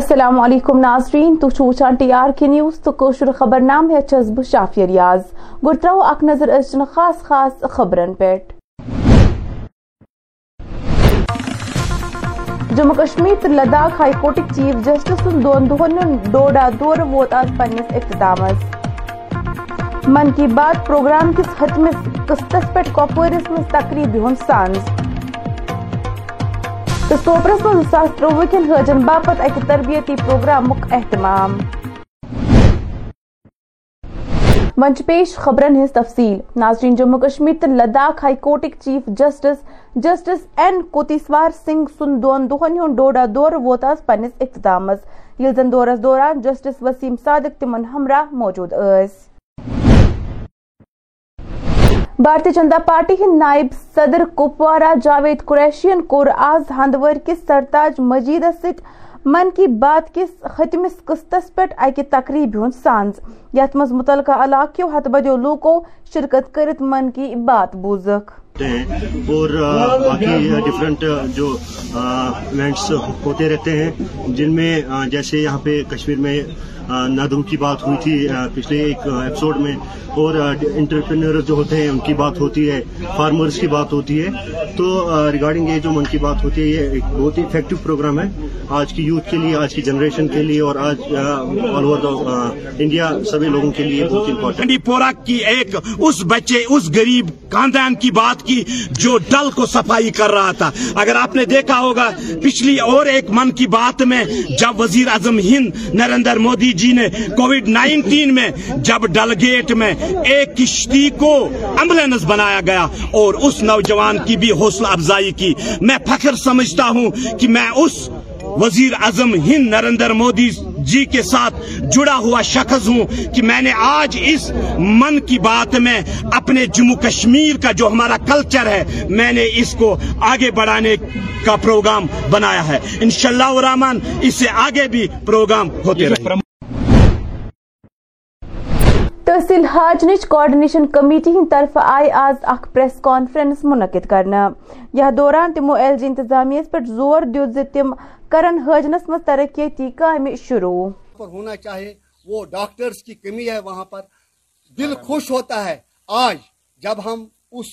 السلام علیکم ناظرین، تو وچان ٹی آر کے نیوز، تو کوشر خبر نام ہے چھس بہ شافیہ ریاض۔ گر ترو اک نظر ازچن خاص خاص خبرن پیٹ۔ جموں کشمیر تو لداخ ہائی کورٹک چیف جسٹس سن دون دہن ڈوڈا دور ووت آز پنس اختتامس من کی بات پروگرام کس حتمس قسطس پہ کپوارس مز تقریبی ہند سانز۔ تو سوپرس من ساس تروہ کن حاجن باپت اکہ تربیتی پروگرام اہتمام منچ پیش خبرن ہز تفصیل ناظرین جموں کشمیر تو Ladakh high کورٹک chief justice justice N Kotiswar Singh سن دون دہن ہند ڈوڈا دور ووت آز پنس اختتامس یل زن دورس دوران جسٹس وسیم صادق تمن ہمراہ موجود ٲسۍ بھارتی جنتا پارٹی ہند نائب صدر کپوارہ جاوید قریشین کور آز ہندور کس سرتاج مجید ست من کی بات کس ختمس قسطس پہ اکہ تقریب ہند سانز یت مز متعلقہ علاقوں ہت بدیو لوکو شرکت کرت من کی بات بوزک اور باقی ڈفرینٹ جو ایونٹس ہوتے رہتے ہیں، جن میں جیسے یہاں پہ کشمیر میں نادم کی بات ہوئی تھی پچھلے ایک ایپیسوڈ میں، اور انٹرپرینر جو ہوتے ہیں، ان کی بات ہوتی ہے فارمرز کی بات ہوتی ہے۔ تو ریگارڈنگ یہ جو من کی بات ہوتی ہے، یہ ایک بہت ہی افیکٹو پروگرام ہے۔ آج کی یوتھ کے لیے، آج کی جنریشن کے لیے، اور آج آل اوور انڈیا سبھی لوگوں کے لیے بہت امپورٹنٹ پورا کی ایک اس بچے، اس غریب خاندان کی بات کی جو ڈل کو صفائی کر رہا تھا۔ اگر آپ نے دیکھا ہوگا، پچھلی اور ایک من کی بات میں جب وزیر اعظم ہند نریندر مودی جی نے کووڈ نائنٹین میں جب ڈل گیٹ میں ایک کشتی کو ایمبولینس بنایا گیا اور اس نوجوان کی بھی حوصلہ افزائی کی، میں فخر سمجھتا ہوں کہ میں اس وزیر اعظم ہند نریندر مودی جی کے ساتھ جڑا ہوا شخص ہوں کہ میں نے آج اس من کی بات میں اپنے جموں کشمیر کا جو ہمارا کلچر ہے، میں نے اس کو آگے بڑھانے کا پروگرام بنایا ہے۔ انشاءاللہ اللہ اس سے آگے بھی پروگرام ہوتے رہے تحصیل حاجنچ کوآرڈینیشن کمیٹی ہند طرف آئی آز اخ پریس کانفرنس منعقد کرنا یہ دوران تمو ایل جی انتظامیہ پہ زور دیت زِ تم کرن حاجنس مز ترقیتی کام شروع۔ ہونا چاہے وہ ڈاکٹرز کی کمی ہے وہاں پر، دل خوش ہوتا ہے۔ آج جب ہم اس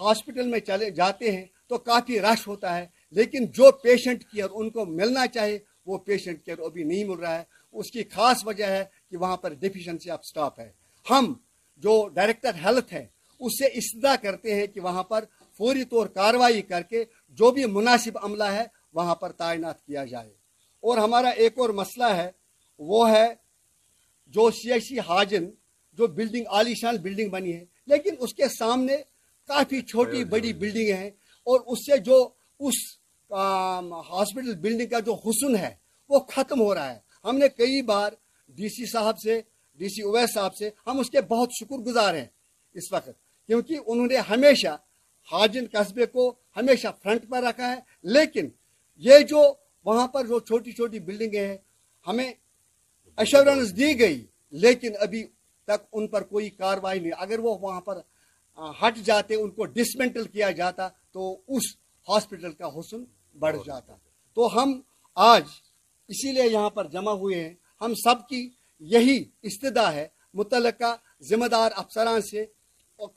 ہاسپٹل میں چلے، جاتے ہیں تو کافی رش ہوتا ہے۔ لیکن جو پیشنٹ کیئر ان کو ملنا چاہے، وہ پیشنٹ کیئر ابھی نہیں مل رہا ہے۔ اس کی خاص وجہ ہے کہ وہاں پر ڈیفیشنسی آف سٹاف ہے۔ ہم جو ڈائریکٹر ہیلتھ ہے اس سے استدا کرتے ہیں کہ وہاں پر فوری طور کاروائی کر کے جو بھی مناسب عملہ ہے وہاں پر تعینات کیا جائے۔ اور ہمارا ایک اور مسئلہ ہے وہ ہے جو سیاسی حاجن جو بلڈنگ عالیشان بلڈنگ بنی ہے۔ لیکن اس کے سامنے کافی چھوٹی بڑی بلڈنگ ہیں۔ اور اس سے جو اس ہاسپٹل بلڈنگ کا جو حسن ہے وہ ختم ہو رہا ہے۔ ہم نے کئی بار ڈی سی صاحب سے ڈی سی اویس صاحب سے ہم اس کے بہت شکر گزار ہیں اس وقت کیونکہ انہوں نے ہمیشہ حاجن قصبے کو ہمیشہ فرنٹ پر رکھا ہے۔ لیکن یہ جو وہاں پر جو چھوٹی چھوٹی بلڈنگیں ہیں ہمیں ایشورنس دی گئی لیکن ابھی تک ان پر کوئی کاروائی نہیں۔ اگر وہ وہاں پر ہٹ جاتے ان کو ڈسمنٹل کیا جاتا تو اس ہاسپٹل کا حسن بڑھ جاتا۔ تو ہم آج اسی لیے یہاں پر جمع ہوئے ہیں۔ ہم سب کی یہی استدا ہے، متعلقہ ذمہ دار افسران سے،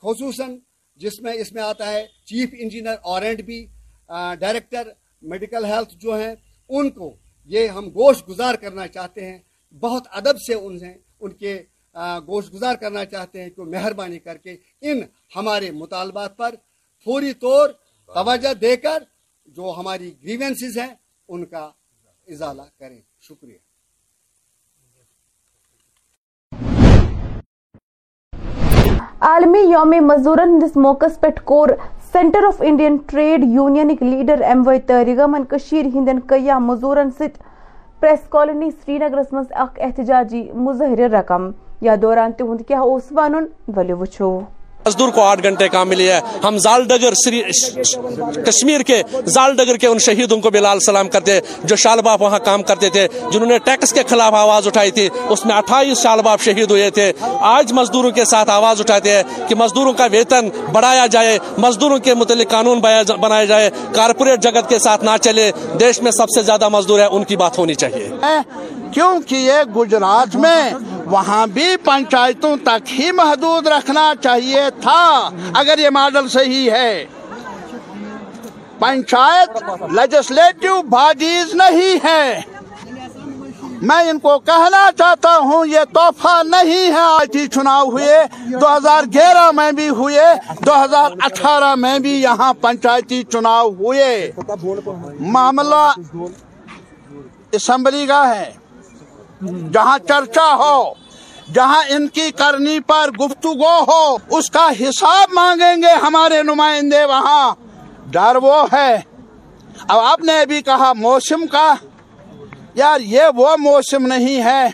خصوصاً جس میں، اس میں آتا ہے چیف انجینئر اور اینڈ بھی ڈائریکٹر، میڈیکل ہیلتھ جو ہیں، ان کو یہ ہم گوشت گزار کرنا چاہتے ہیں۔ بہت ادب سے ان سے ان کے گوشت گزار کرنا چاہتے ہیں کہ مہربانی کر کے ان ہمارے مطالبات پر فوری طور توجہ دے کر جو ہماری گریونسز ہیں، ان کا ازالہ کریں۔ شکریہ۔ عالمی یوم مزدورن ہندس موقع پہ کور سینٹر آف انڈین ٹریڈ یونینک لیڈر ایم وی تارگمن ہندین کیا مزورن ست پریس کالونی سری نگرس مز اخ احتجاجی مظاہرہ رقم۔ یا دوران تہد کیا ون ولو وچھو مزدور کو آٹھ گھنٹے کام ملی ہے۔ ہم زال ڈگر کشمیر کے زال ڈگر کے ان شہیدوں کو بھی لال سلام کرتے ہیں، جو شال باپ وہاں کام کرتے تھے، جنہوں نے ٹیکس کے خلاف آواز اٹھائی تھی، اس میں اٹھائیس شال باپ شہید ہوئے تھے۔ آج مزدوروں کے ساتھ آواز اٹھاتے ہیں کہ مزدوروں کا ویتن بڑھایا جائے، مزدوروں کے متعلق قانون بنایا جائے۔ کارپوریٹ جگت کے ساتھ نہ چلے، دیش میں سب سے زیادہ مزدور ہے ان کی بات ہونی چاہیے۔ کیونکہ یہ گجرات میں وہاں بھی پنچایتوں تک ہی محدود رکھنا چاہیے تھا، اگر یہ ماڈل صحیح ہے۔ پنچایت لیجسلیٹو باڈیز نہیں ہے۔ میں ان کو کہنا چاہتا ہوں، یہ تحفہ نہیں ہے۔ آج ہی چناؤ ہوئے، دو ہزار گیارہ میں بھی ہوئے، دو ہزار اٹھارہ میں بھی یہاں پنچایتی چناؤ ہوئے۔ معاملہ اسمبلی کا ہے۔ جہاں چرچا ہو، جہاں ان کی کرنی پر گفتگو ہو، اس کا حساب مانگیں گے ہمارے نمائندے وہاں۔ ڈر وہ ہے۔ اب آپ نے ابھی کہا موسم کا۔ یار، یہ وہ موسم نہیں ہے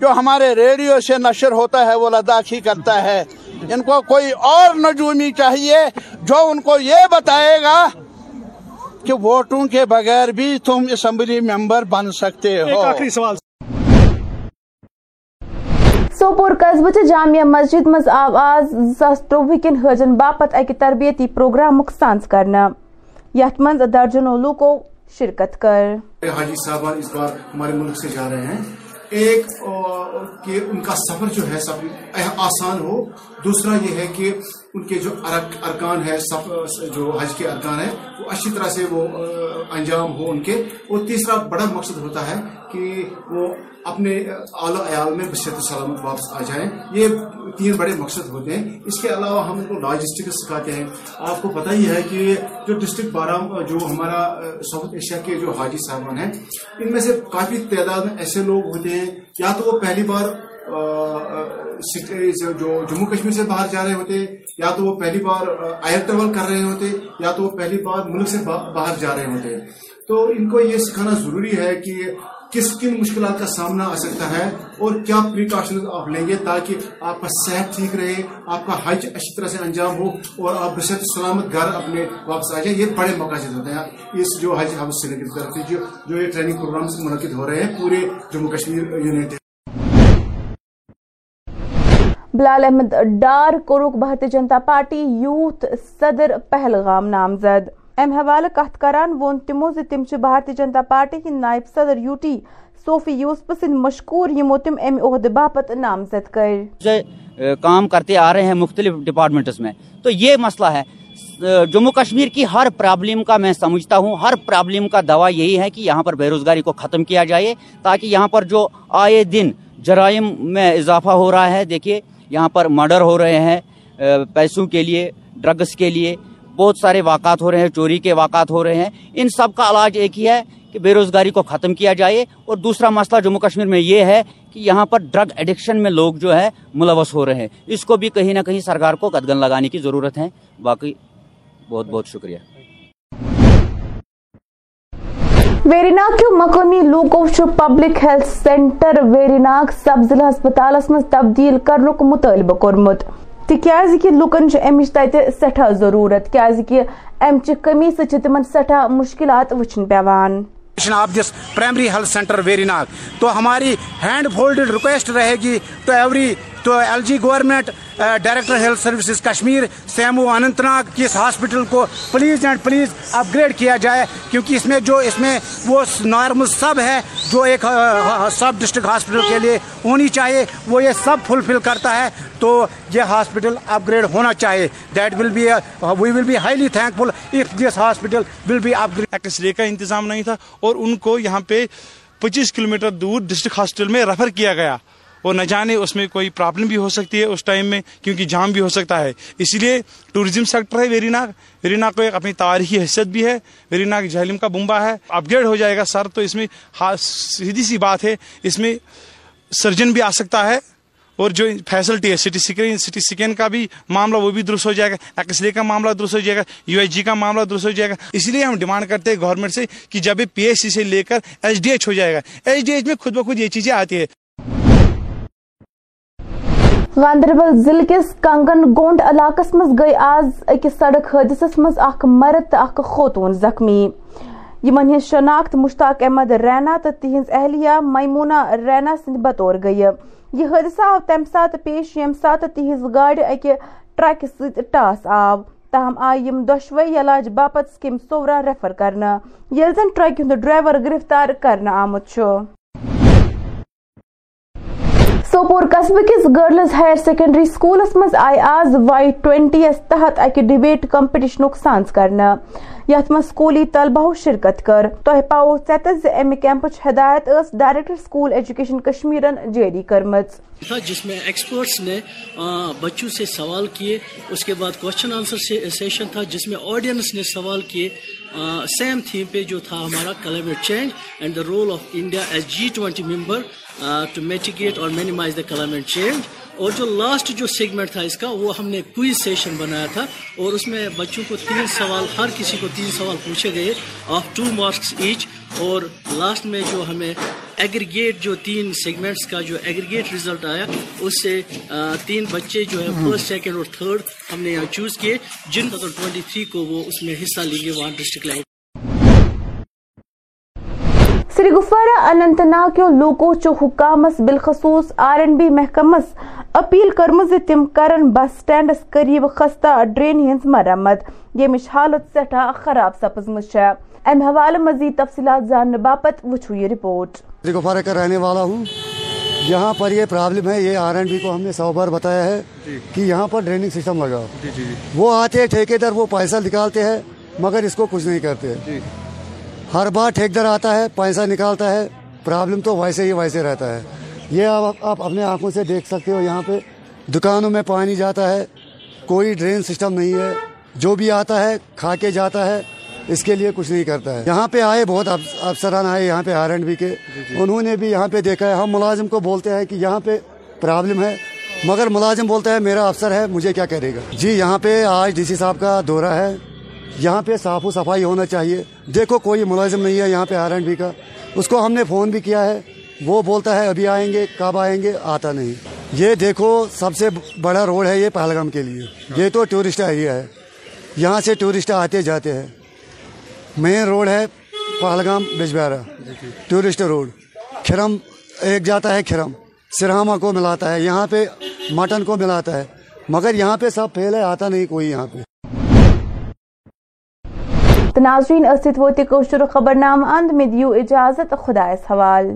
جو ہمارے ریڈیو سے نشر ہوتا ہے، وہ لداخی کرتا ہے۔ ان کو کوئی اور نجومی چاہیے جو ان کو یہ بتائے گا کہ ووٹوں کے بغیر بھی تم اسمبلی ممبر بن سکتے ہو۔ سوپور قصبہ جامعہ مسجد مز آو آز زاس تروہ کن حجن باپت اکہ تربیتی پروگرام سانس کرنا۔ یت من درجنوں لوکو شرکت کر۔ حاجی صاحبان اس بار ہمارے ملک سے جا رہے ہیں۔ ایک کہ ان کا سفر جو ہے، سب آسان ہو۔ دوسرا یہ ہے کہ ان کے جو ارکان ہے جو حج کے ارکان ہے وہ اچھی طرح سے وہ انجام ہو ان کے۔ اور تیسرا بڑا مقصد ہوتا ہے کہ وہ اپنے اعلی عیال میں بصیت سلامت واپس آ جائیں۔ یہ تین بڑے مقصد ہوتے ہیں۔ اس کے علاوہ ہم ان کو لاجسٹک سکھاتے ہیں۔ آپ کو پتہ ہی ہے کہ جو ڈسٹرکٹ بارہ، جو ہمارا ساؤتھ ایشیا کے جو حاجی صاحبان ہیں، ان میں سے کافی تعداد میں ایسے لوگ ہوتے ہیں، یا تو وہ پہلی بار جو جموں کشمیر سے باہر جا رہے ہوتے، یا تو وہ پہلی بار آئر ٹریول کر رہے ہوتے، یا تو وہ پہلی بار ملک سے باہر جا رہے ہوتے۔ تو ان کو یہ سکھانا ضروری ہے کہ کس کن مشکلات کا سامنا آ سکتا ہے اور کیا پریکاشن آپ لیں گے تاکہ آپ کا صحت ٹھیک رہے، آپ کا حج اچھی طرح سے انجام ہو اور آپ بصحت سلامت گھر اپنے واپس آ جائیں۔ یہ بڑے مقاصد ہوتے ہیں۔ اس جو حج ہاؤس سے کی طرف جو جو یہ ٹریننگ پروگرامس منعقد ہو رہے ہیں، پورے جموں کشمیر یونٹ بلال احمد ڈار، کوروک بھارتی جنتا پارٹی، یوتھ صدر پہلگام نامزد۔ ام حوالہ کت کران، وون تمو تم بھارتی جنتا پارٹی ہند نائب صدر یو ٹی صوفی یوسف سند مشکور، یمو تم ام عہد باپت نامزد کر۔ کام کرتے آ رہے ہیں مختلف ڈپارٹمنٹس میں۔ تو یہ مسئلہ ہے۔ جموں کشمیر کی ہر پرابلم کا میں سمجھتا ہوں۔ ہر پرابلم کا دوا یہی ہے کہ یہاں پر بے روزگاری کو ختم کیا جائے تاکہ یہاں پر جو آئے دن جرائم میں اضافہ ہو رہا ہے، دیکھیے یہاں پر مرڈر ہو رہے ہیں پیسوں کے لیے ڈرگس کے لیے، بہت سارے واقعات ہو رہے ہیں، چوری کے واقعات ہو رہے ہیں۔ ان سب کا علاج ایک ہی ہے کہ بے روزگاری کو ختم کیا جائے۔ اور دوسرا مسئلہ جموں کشمیر میں یہ ہے کہ یہاں پر ڈرگ ایڈکشن میں لوگ جو ہے ملوث ہو رہے ہیں۔ اس کو بھی کہیں نہ کہیں سرکار کو قدگن لگانے کی ضرورت ہے۔ باقی بہت بہت شکریہ۔ ویری ناگ مقامی لوکو پبلک ہیلتھ سینٹر ویریناگ سب ضلع ہسپتالس مز تبدیل کرنک مطالبہ کورمت تکیازِ کہ لوکن چھ امچ تتہ سٹھا ضرورت۔ کیازِ کہ امچ کمی سے تمن سٹھا مشکلات وچھن پیوان۔ Of this primary health centre Verinag تو ہماری ہینڈ فولڈ ریکویسٹ رہے گی تو ایوری تو L G government director health services Kashmir, سیمو Anantnag کی اس ہاسپٹل کو please and please upgrade کیا جائے، کیونکہ اس میں جو، اس میں وہ نارمل سب ہے جو ایک سب ڈسٹرکٹ ہاسپٹل کے لیے ہونی چاہیے، وہ یہ سب فلفل کرتا ہے، تو یہ ہاسپٹل اپ گریڈ ہونا چاہیے۔ That will be we will be highly thankful of this hospital will be upgrade X ray کا انتظام نہیں تھا اور ان کو یہاں پہ پچیس کلو میٹر دور ڈسٹرکٹ ہاسپٹل میں ریفر کیا گیا۔ وہ نہ جانے اس میں کوئی پرابلم بھی ہو سکتی ہے اس ٹائم میں، کیونکہ جام بھی ہو سکتا ہے۔ اسی لیے ٹوریزم سیکٹر ہے ویری ناگ ویری ناگ کو ایک اپنی تاریخی حیثیت بھی ہے۔ ویری ناگ جہلم کا بمبا ہے۔ اپ گریڈ ہو جائے گا سر، تو اس میں سیدھی سی بات ہے، اس میں سرجن بھی آ سکتا ہے۔ اور جو فیسلٹی ہے سٹی سکین سٹی سکین کا بھی معاملہ وہ بھی درست ہو جائے گا۔ ایکس رے کا معاملہ درست ہو جائے گا۔ یو ایچ جی کا معاملہ درست ہو جائے گا۔ اسی لیے ہم ڈیمانڈ کرتے ہیں گورنمنٹ سے کہ جب پی ایچ سی سے لے کر ایچ ڈی ایچ ہو جائے گا۔ ایچ ڈی ایچ میں خود بخود یہ چیزیں آتی ہے گاندربل ضلع کس کنگن گونڈ علاقس مز گئی آز اکس سڑک حادثس مز اخ مرد تو اخ خوتون زخمی۔ یمن ہز شناخت مشتاق احمد رینا تو تہذ اہلیہ میمونہ رینا سند بطور گئی یہ حادثہ آو تمہ سات پیش یم سات تہذ گاڑ اکہ ٹرک ست ٹاس آو۔ تاہم آئی یم دشوے علاج باپت سکیم سورا ریفر کرنا یل زن ٹرک ہند ڈرائیور گرفتار کرنا آمت چھو سوپور قصبہ کس گرلز ہائر سیکنڈری سکولس مز آئی آز وائی ٹوینٹی یس تحت اکہ ڈبیٹ کمپٹیشن سانس کرنا۔ یت مز سکولی طلبہ شرکت کر۔ تہ پاو ژتس امہ کیمپچ ہدایت اس ڈائریکٹر سکول ایجوکیشن کشمیرن جاری کرمت جس میں ایکسپرٹس نے بچوں سے سوال کیے۔ اس کے بعد کوشچن آنسر سیشن تھا جس میں آڈینس نے سوال کیے۔ سیم تھیم پہ جو تھا ہمارا climate change and the role of India as G twenty member to mitigate اور مینیمائز دا کلائمیٹ چینج اور جو لاسٹ جو سیگمنٹ تھا اس کا، وہ ہم نے کوئز سیشن بنایا تھا اور اس میں بچوں کو تین سوال، ہر کسی کو تین سوال پوچھے گئے آف ٹو مارکس ایچ اور لاسٹ میں جو ہمیں ایگریگیٹ جو تین سیگمنٹس کا جو ایگریگیٹ ریزلٹ آیا، اس سے تین بچے جو ہے فرسٹ سیکنڈ اور تھرڈ ہم نے یہاں چوز کیے۔ جن ٹوئنٹی تھری کو وہ اس میں حصہ لیں گے وہاں ڈسٹرکٹ لائن سری گفوارہ اننت ناگ کیو لوکو چو حکامس بالخصوص آر این بی محکمس اپیل کرمز تم کرن بس سٹینڈس قریب خستہ ڈرین ہنز مرمت۔ یمچ حالت سٹھا خراب سپزمت امہ حوالہ مزید تفصیلات جاننے باپت وچھو یہ رپورٹ۔ سری گفوارہ کا رہنے والا ہوں۔ یہاں پر یہ پرابلم ہے یہ آر این بی کو ہم نے سو بار بتایا ہے کہ یہاں پر ڈریننگ سسٹم لگا وہ آتے ہیں ٹھیکے در وہ پیسہ نکالتے ہیں مگر اس کو کچھ نہیں کرتے۔ ہر بار ٹھیکدر آتا ہے پیسہ نکالتا ہے پرابلم تو ویسے ہی ویسے رہتا ہے۔ یہ آپ آپ اپنے آنکھوں سے دیکھ سکتے ہو یہاں پہ دکانوں میں پانی جاتا ہے کوئی ڈرین سسٹم نہیں ہے۔ جو بھی آتا ہے کھا کے جاتا ہے اس کے لیے کچھ نہیں کرتا ہے۔ یہاں پہ آئے بہت افسران آئے یہاں پہ آر اینڈ بی کے۔ انہوں نے بھی یہاں پہ دیکھا ہے۔ ہم ملازم کو بولتے ہیں کہ یہاں پہ پرابلم ہے۔ مگر ملازم بولتا ہے میرا افسر ہے مجھے کیا کرے گا؟ جی یہاں پہ آج ڈی سی صاحب کا دورہ ہے۔ یہاں پہ صاف و صفائی ہونا چاہیے۔ دیکھو کوئی ملازم نہیں ہے یہاں پہ آر اینڈ بی کا۔ اس کو ہم نے فون بھی کیا ہے۔ وہ بولتا ہے ابھی آئیں گے کب آئیں گے؟ آتا نہیں۔ یہ دیکھو سب سے بڑا روڈ ہے یہ پہلگام کے لیے۔ یہ تو ٹورسٹ ایریا ہے۔ یہاں سے ٹورسٹ آتے جاتے ہیں۔ مین روڈ ہے پہلگام بجبیارا ٹورسٹ روڈ۔ کھرم ایک جاتا ہے کھرم سرہامہ کو ملاتا ہے، یہاں پہ مٹن کو ملاتا ہے۔ مگر یہاں پہ سب پھیل ہے آتا نہیں کوئی یہاں پہ۔ ناظرین اسد ووت خبر نام اند میں دیو اجازت، خدا حوال۔